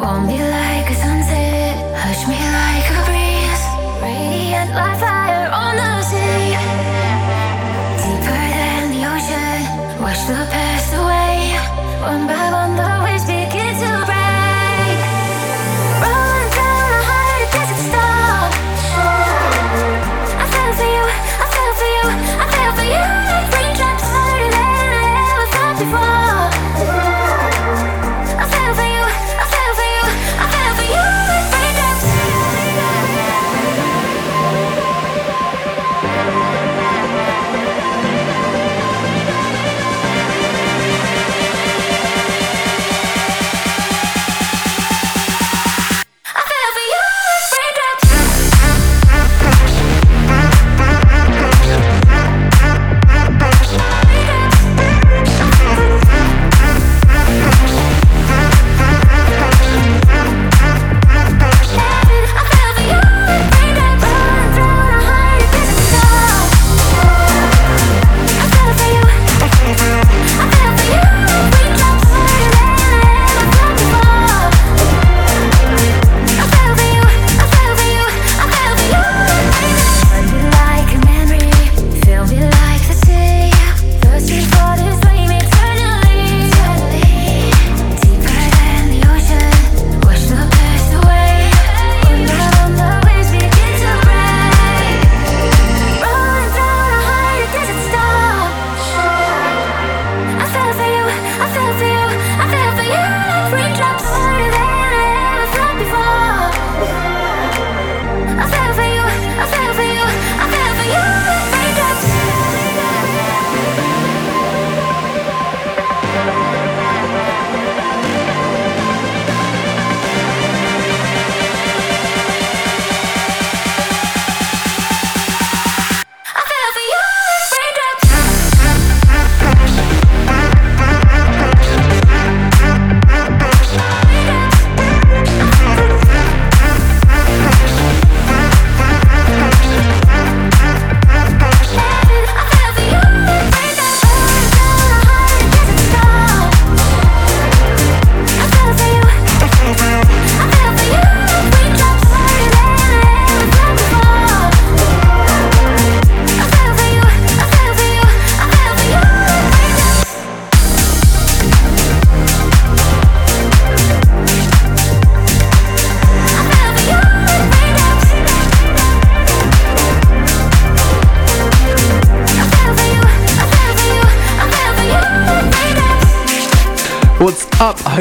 Warm me like a sunset, hush me like a breeze, radiant like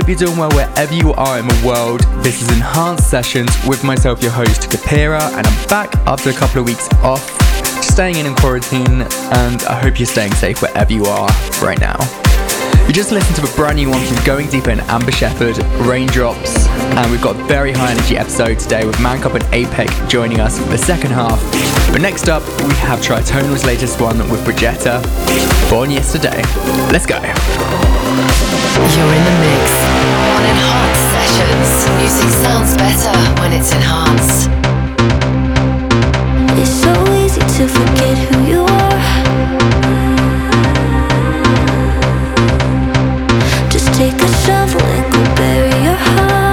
hope you're doing well wherever you are in the world. This is Enhanced Sessions with myself, your host, Kapira, and I'm back after a couple of weeks off, staying in in quarantine, and I hope you're staying safe wherever you are right now. You just listened to a brand new one from Going Deeper and Amber Shepherd, Raindrops, and we've got a very high energy episode today with Mancop and APEC joining us for the second half. But next up, we have Tritonal's latest one with Bridgetta, Born Yesterday. Let's go. You're in the mix Enhanced Sessions. Music sounds better when it's enhanced. It's so easy to forget who you are. Just take a shovel and go bury your heart.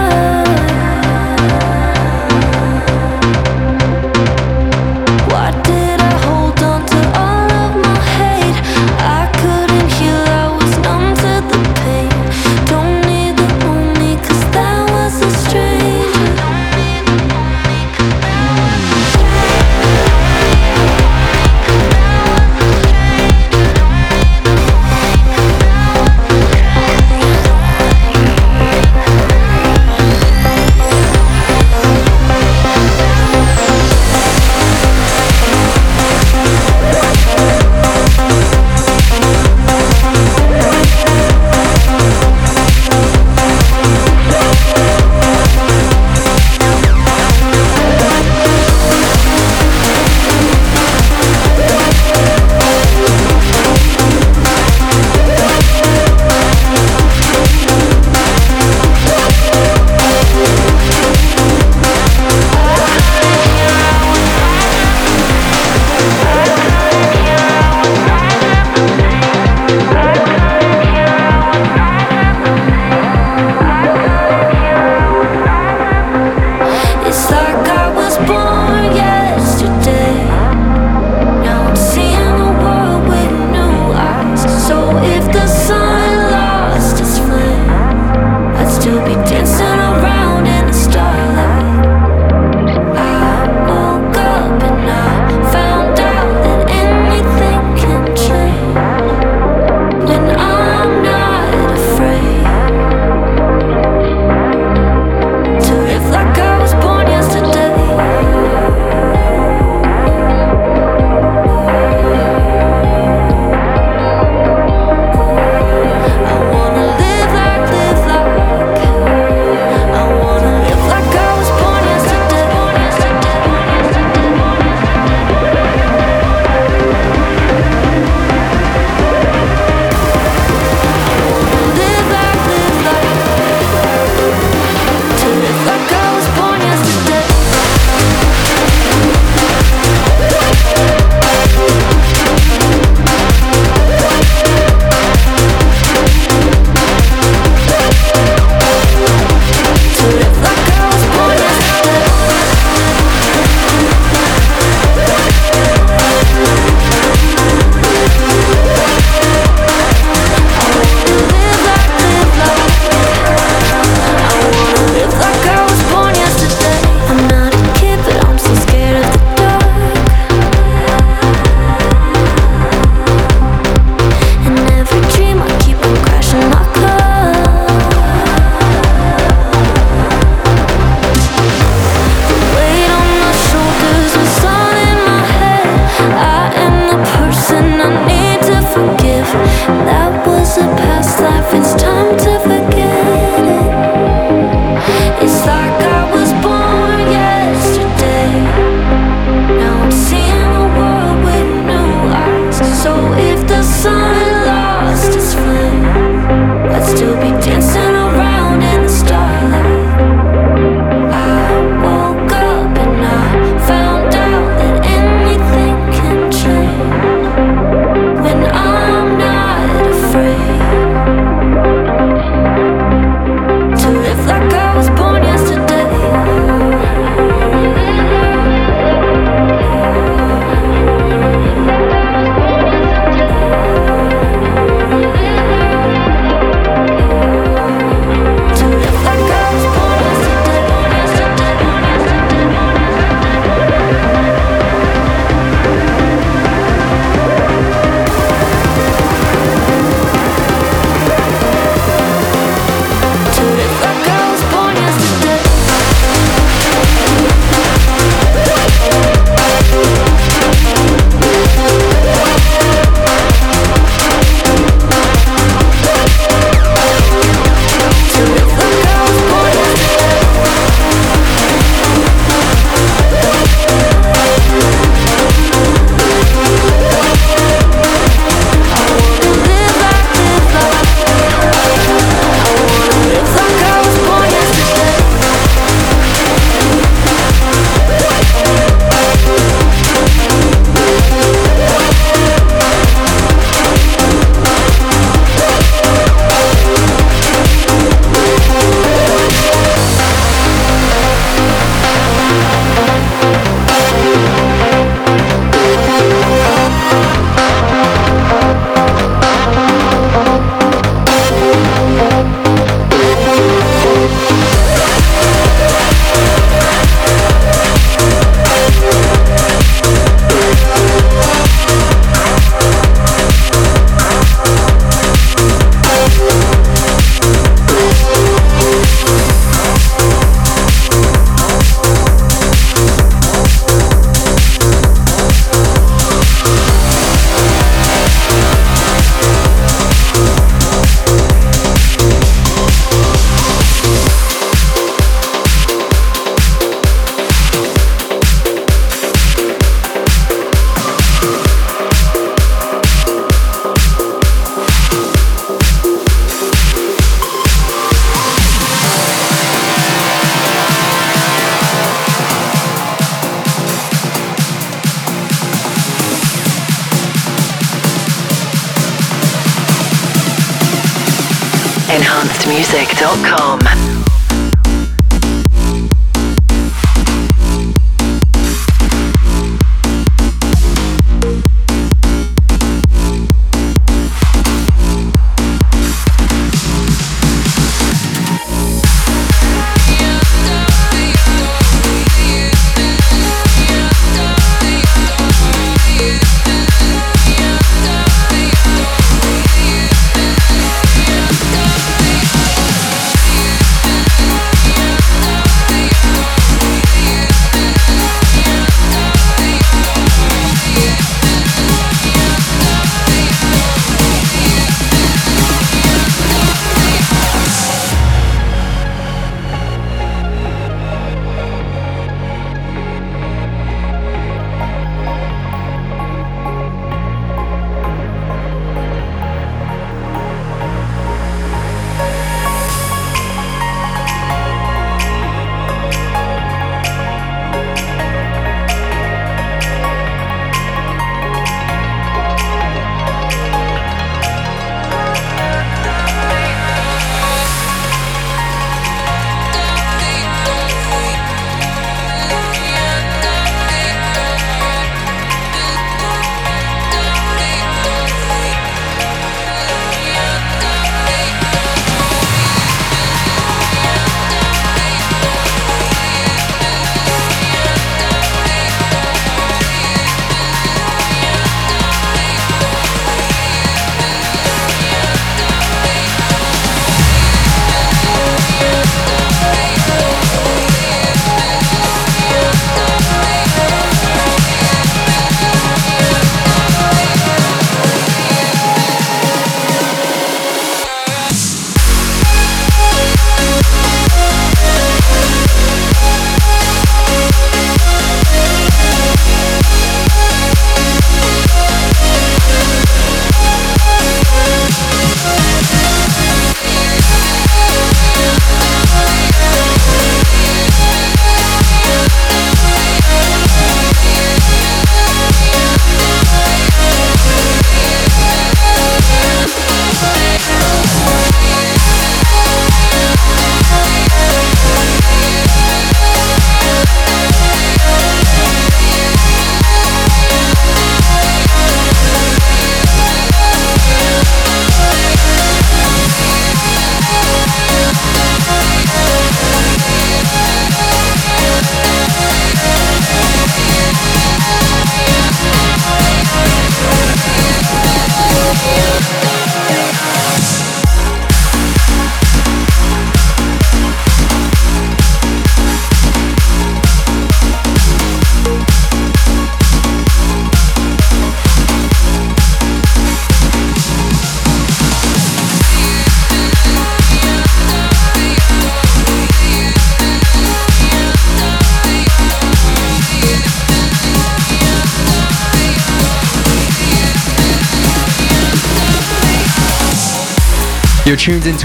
That was a past life, it's time to forget.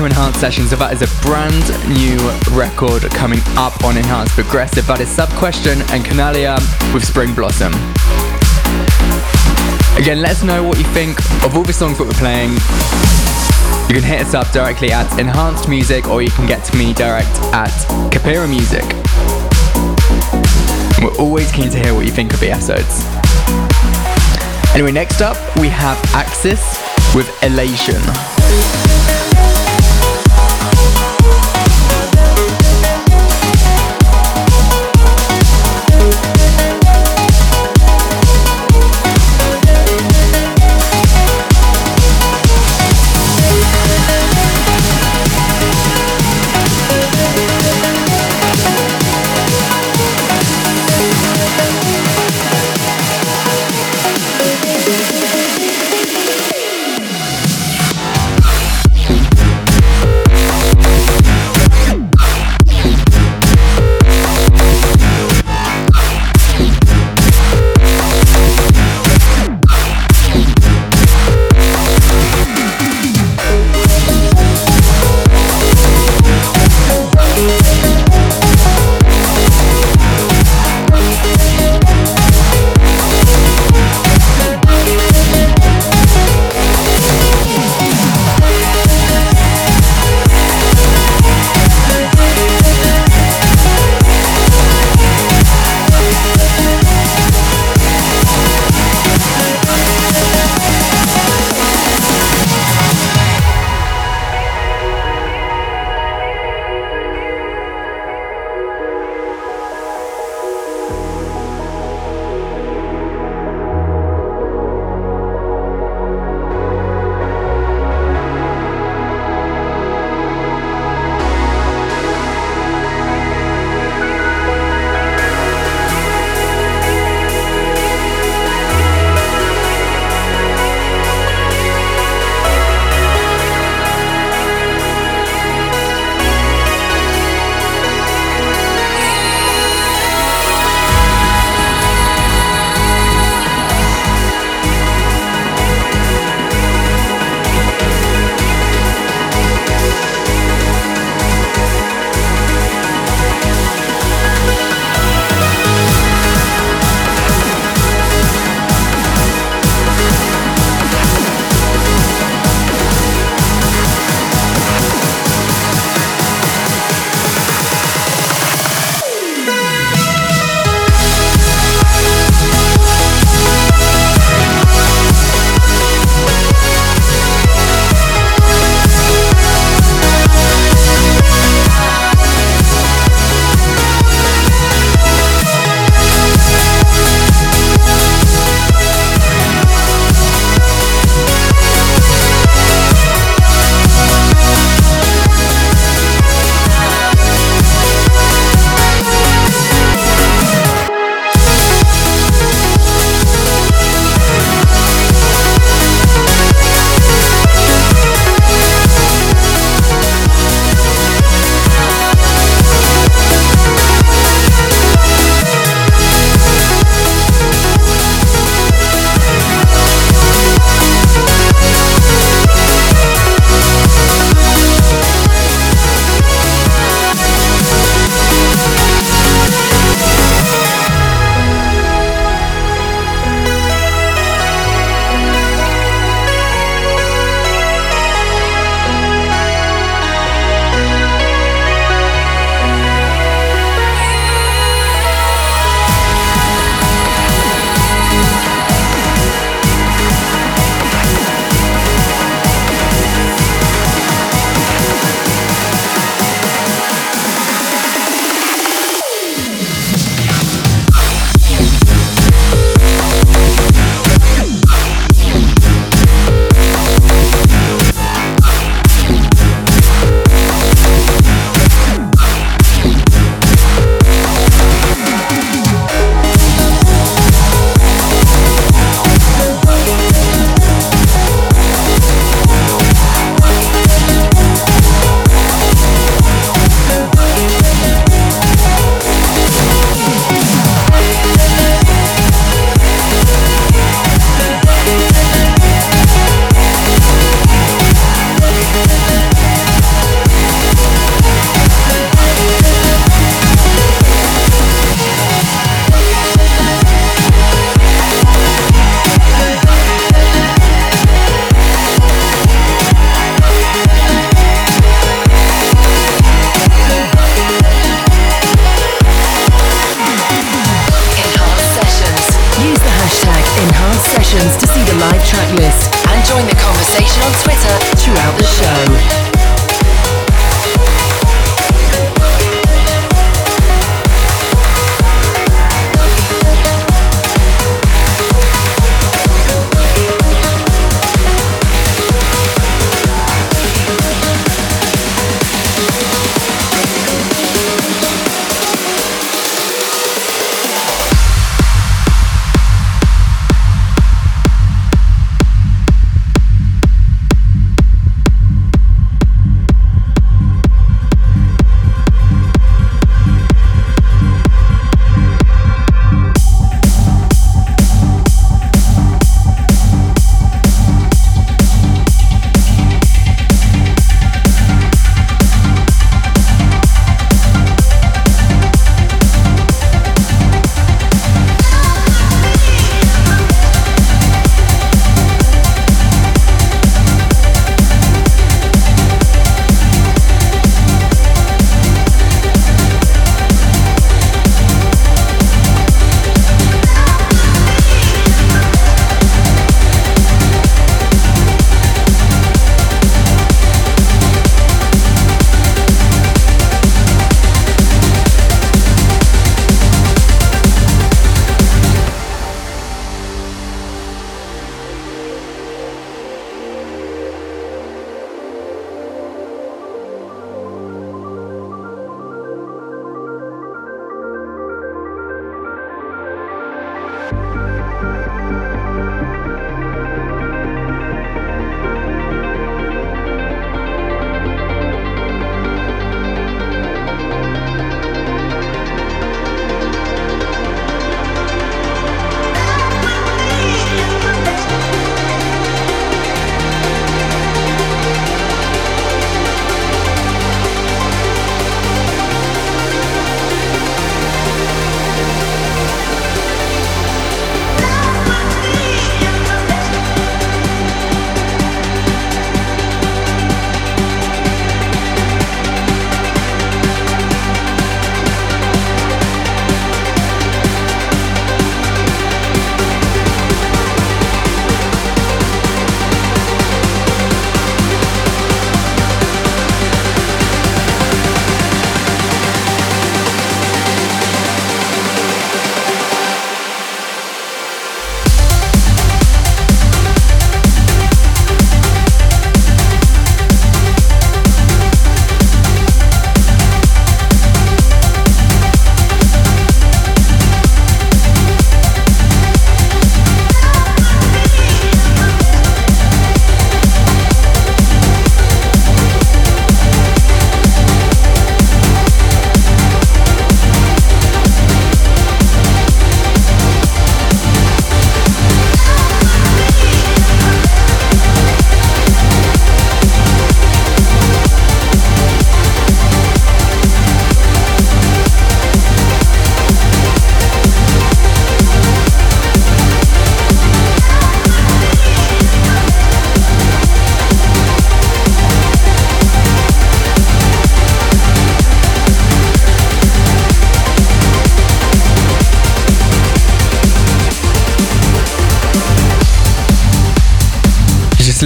Into Enhanced Sessions, so that is a brand new record coming up on Enhanced Progressive. That is Sub Question and Canalia with Spring Blossom. Again, let us know what you think of all the songs that we're playing. You can hit us up directly at Enhanced Music or you can get to me direct at Capira Music. We're always keen to hear what you think of the episodes. Anyway, next up we have Axis with Elation.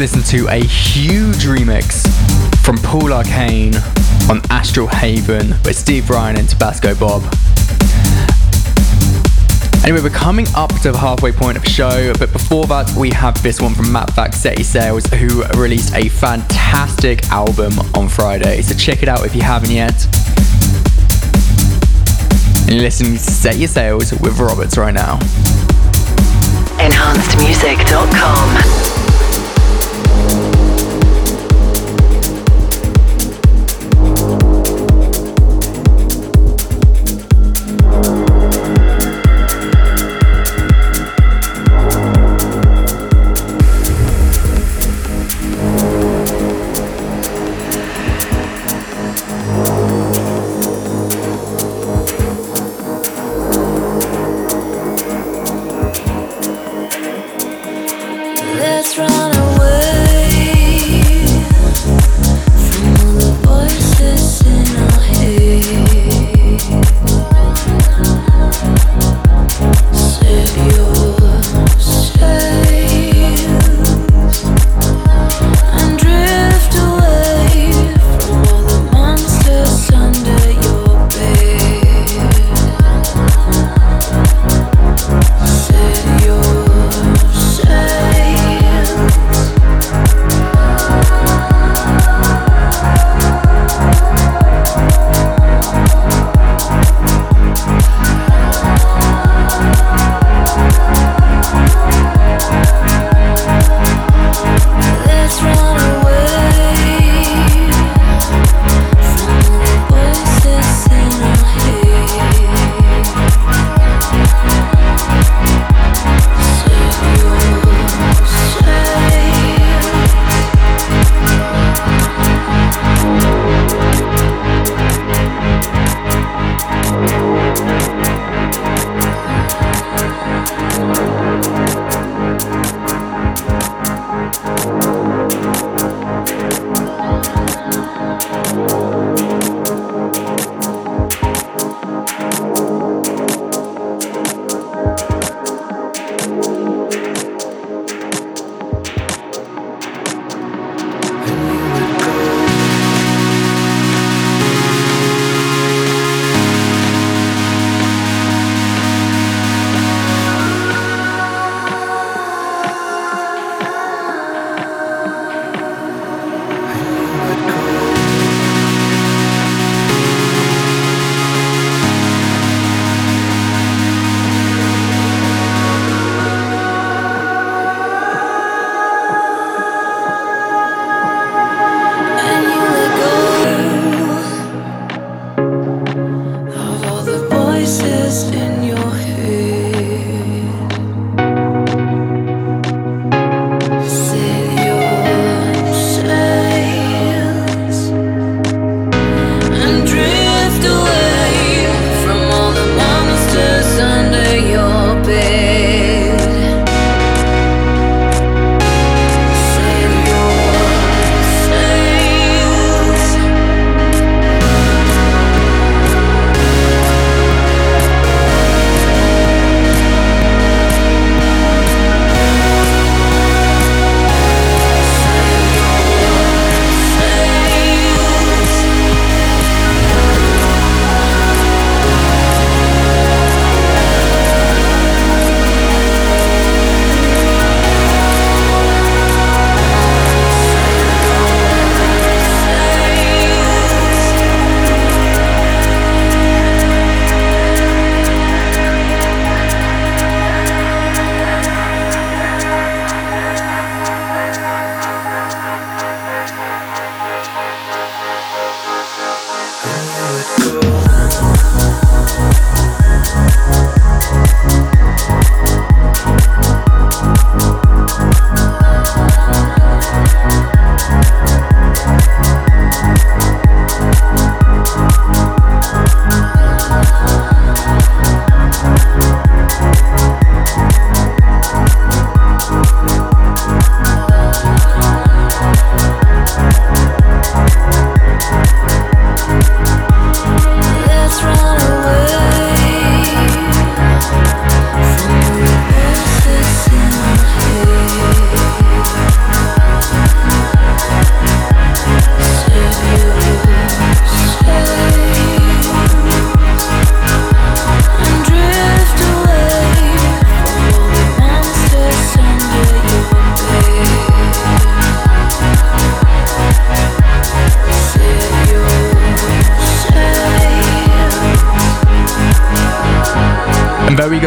Just listened to a huge remix from Paul Arcane on Astral Haven with Steve Ryan and Tabasco Bob. Anyway, we're coming up to the halfway point of the show, but before that, we have this one from Matt Vaxetti Sales, who released a fantastic album on Friday. So check it out if you haven't yet. And you're to Set Your Sails with Roberts right now. enhancedmusic.com.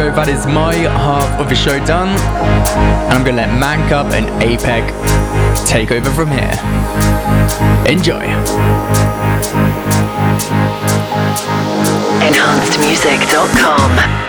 So that is my half of the show done. And I'm gonna let Man Cup and APEC take over from here. Enjoy. EnhancedMusic.com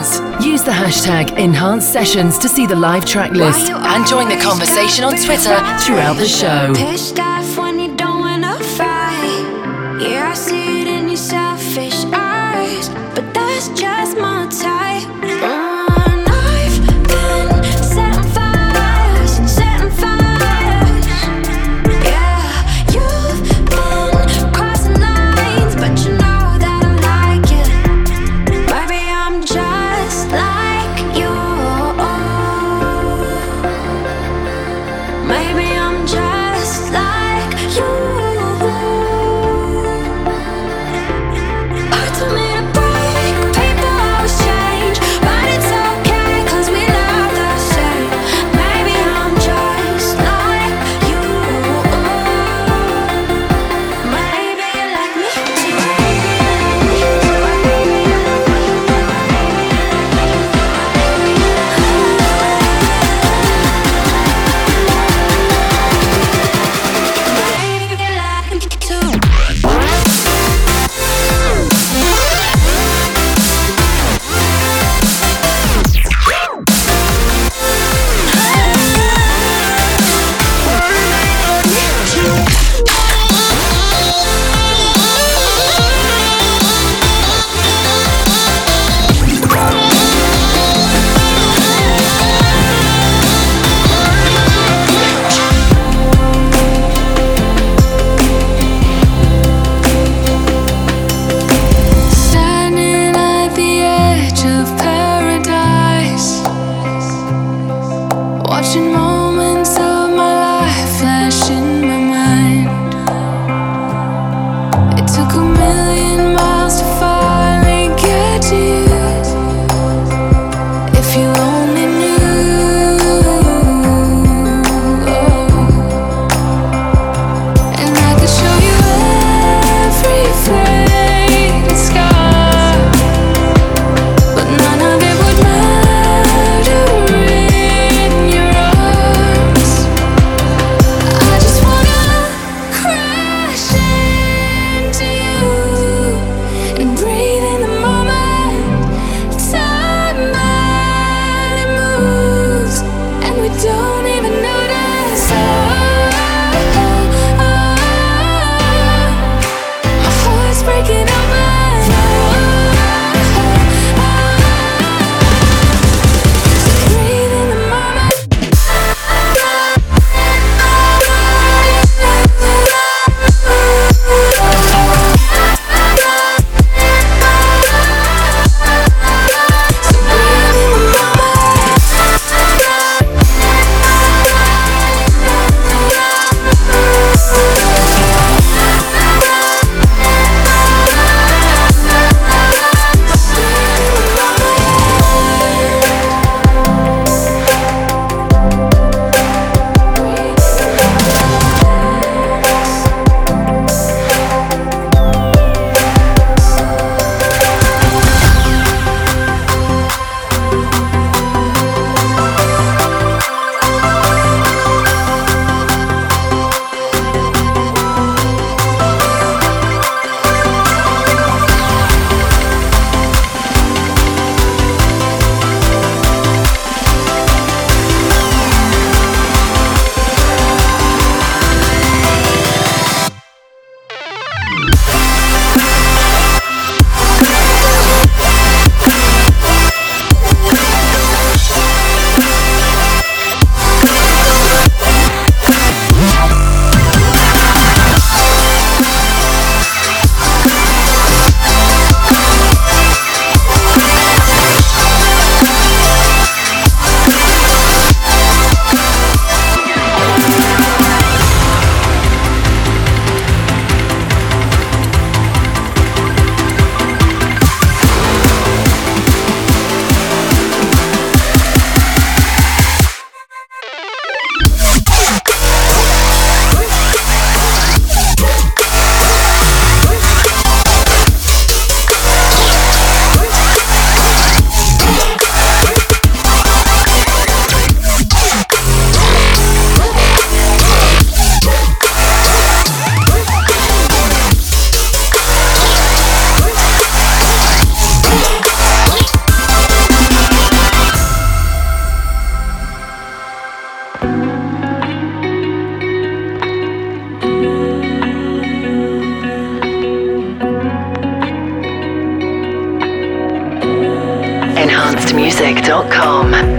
sessions. Use the hashtag enhanced sessions to see the live track list and join the conversation on Twitter throughout the show. soundsmusic.com.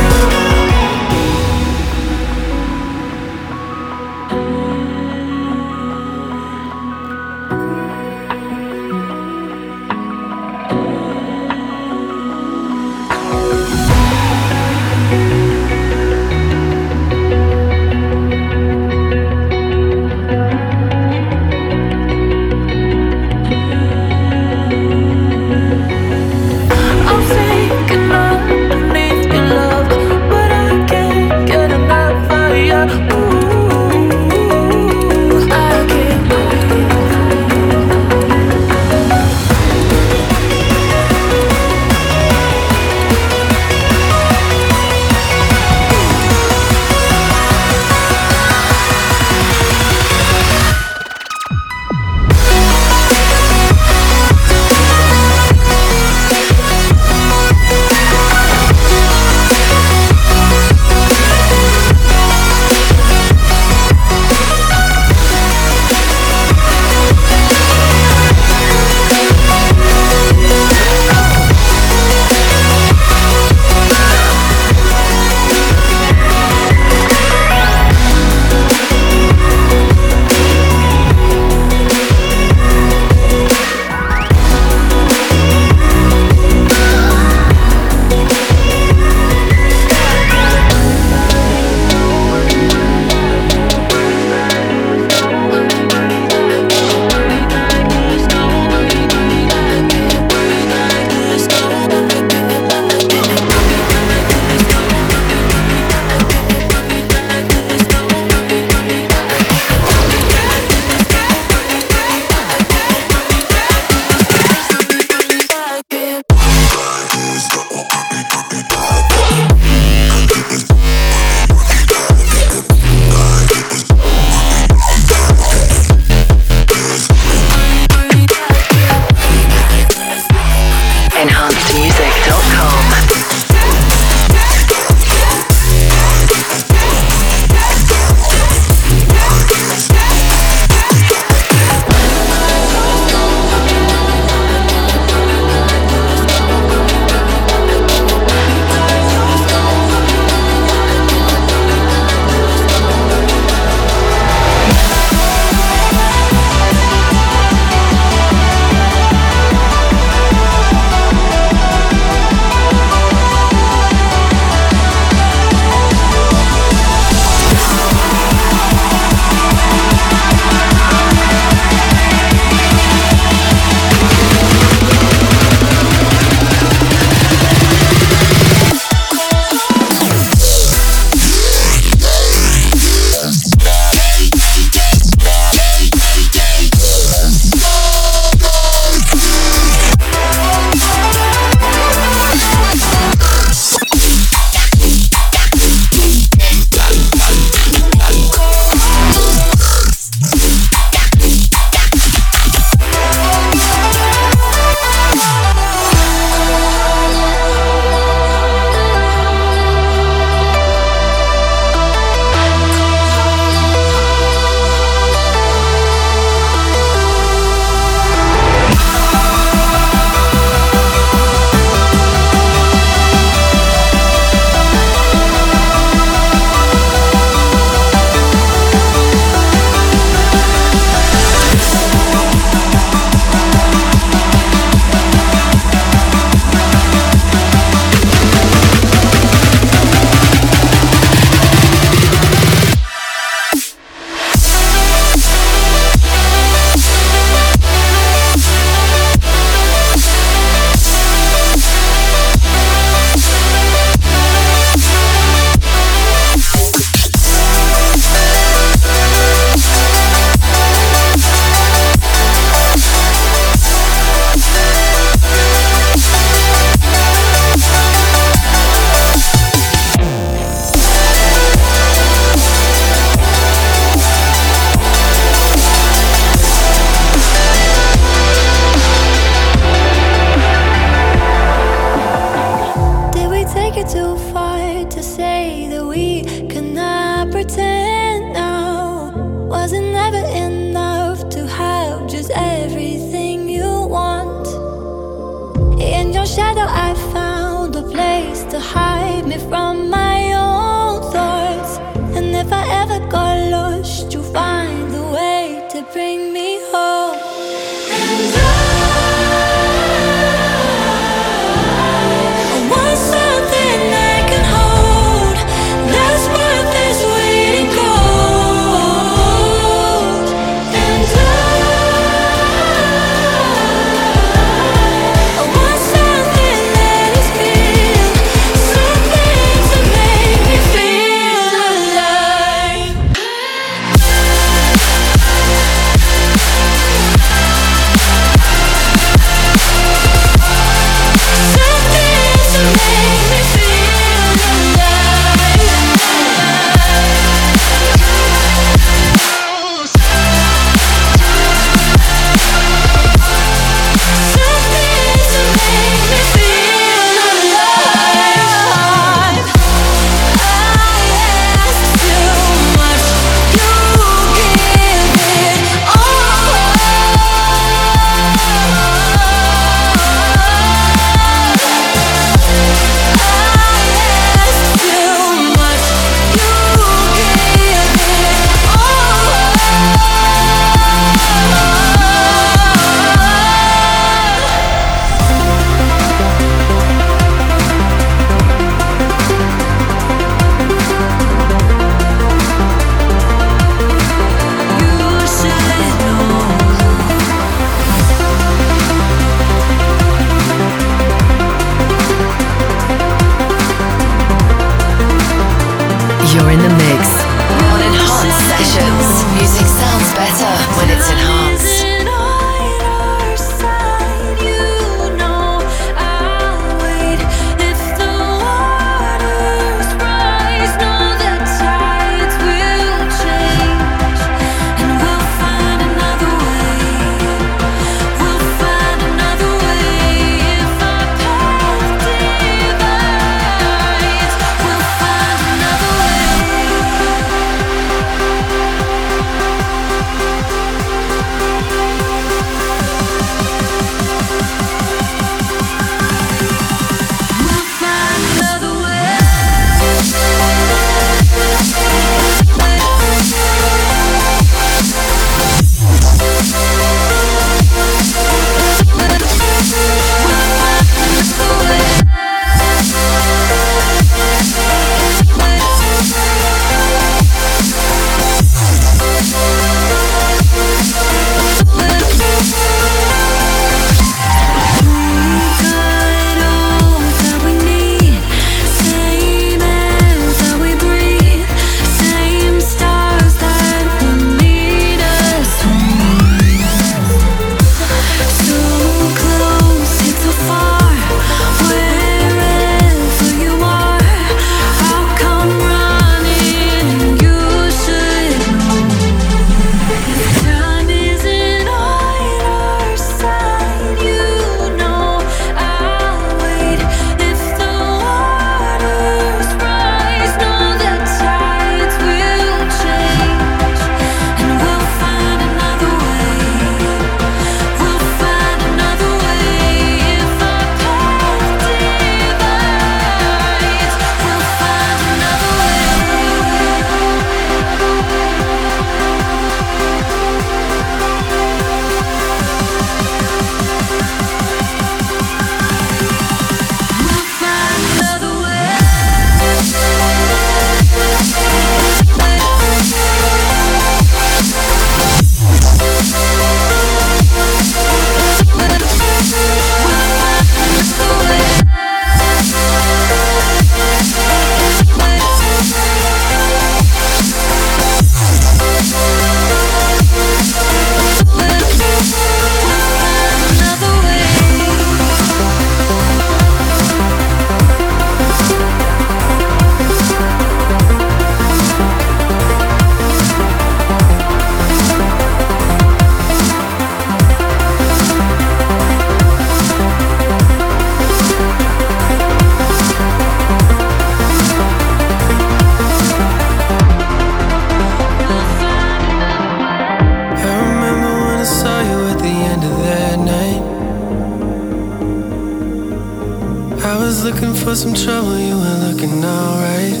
was looking for some trouble, you were looking alright.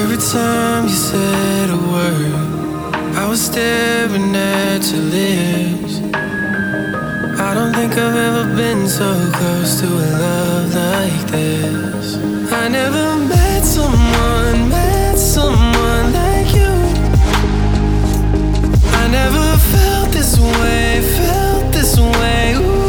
Every time you said a word, I was staring at your lips. I don't think I've ever been so close to a love like this. I never met someone, met someone like you. I never felt this way, felt this way. Ooh.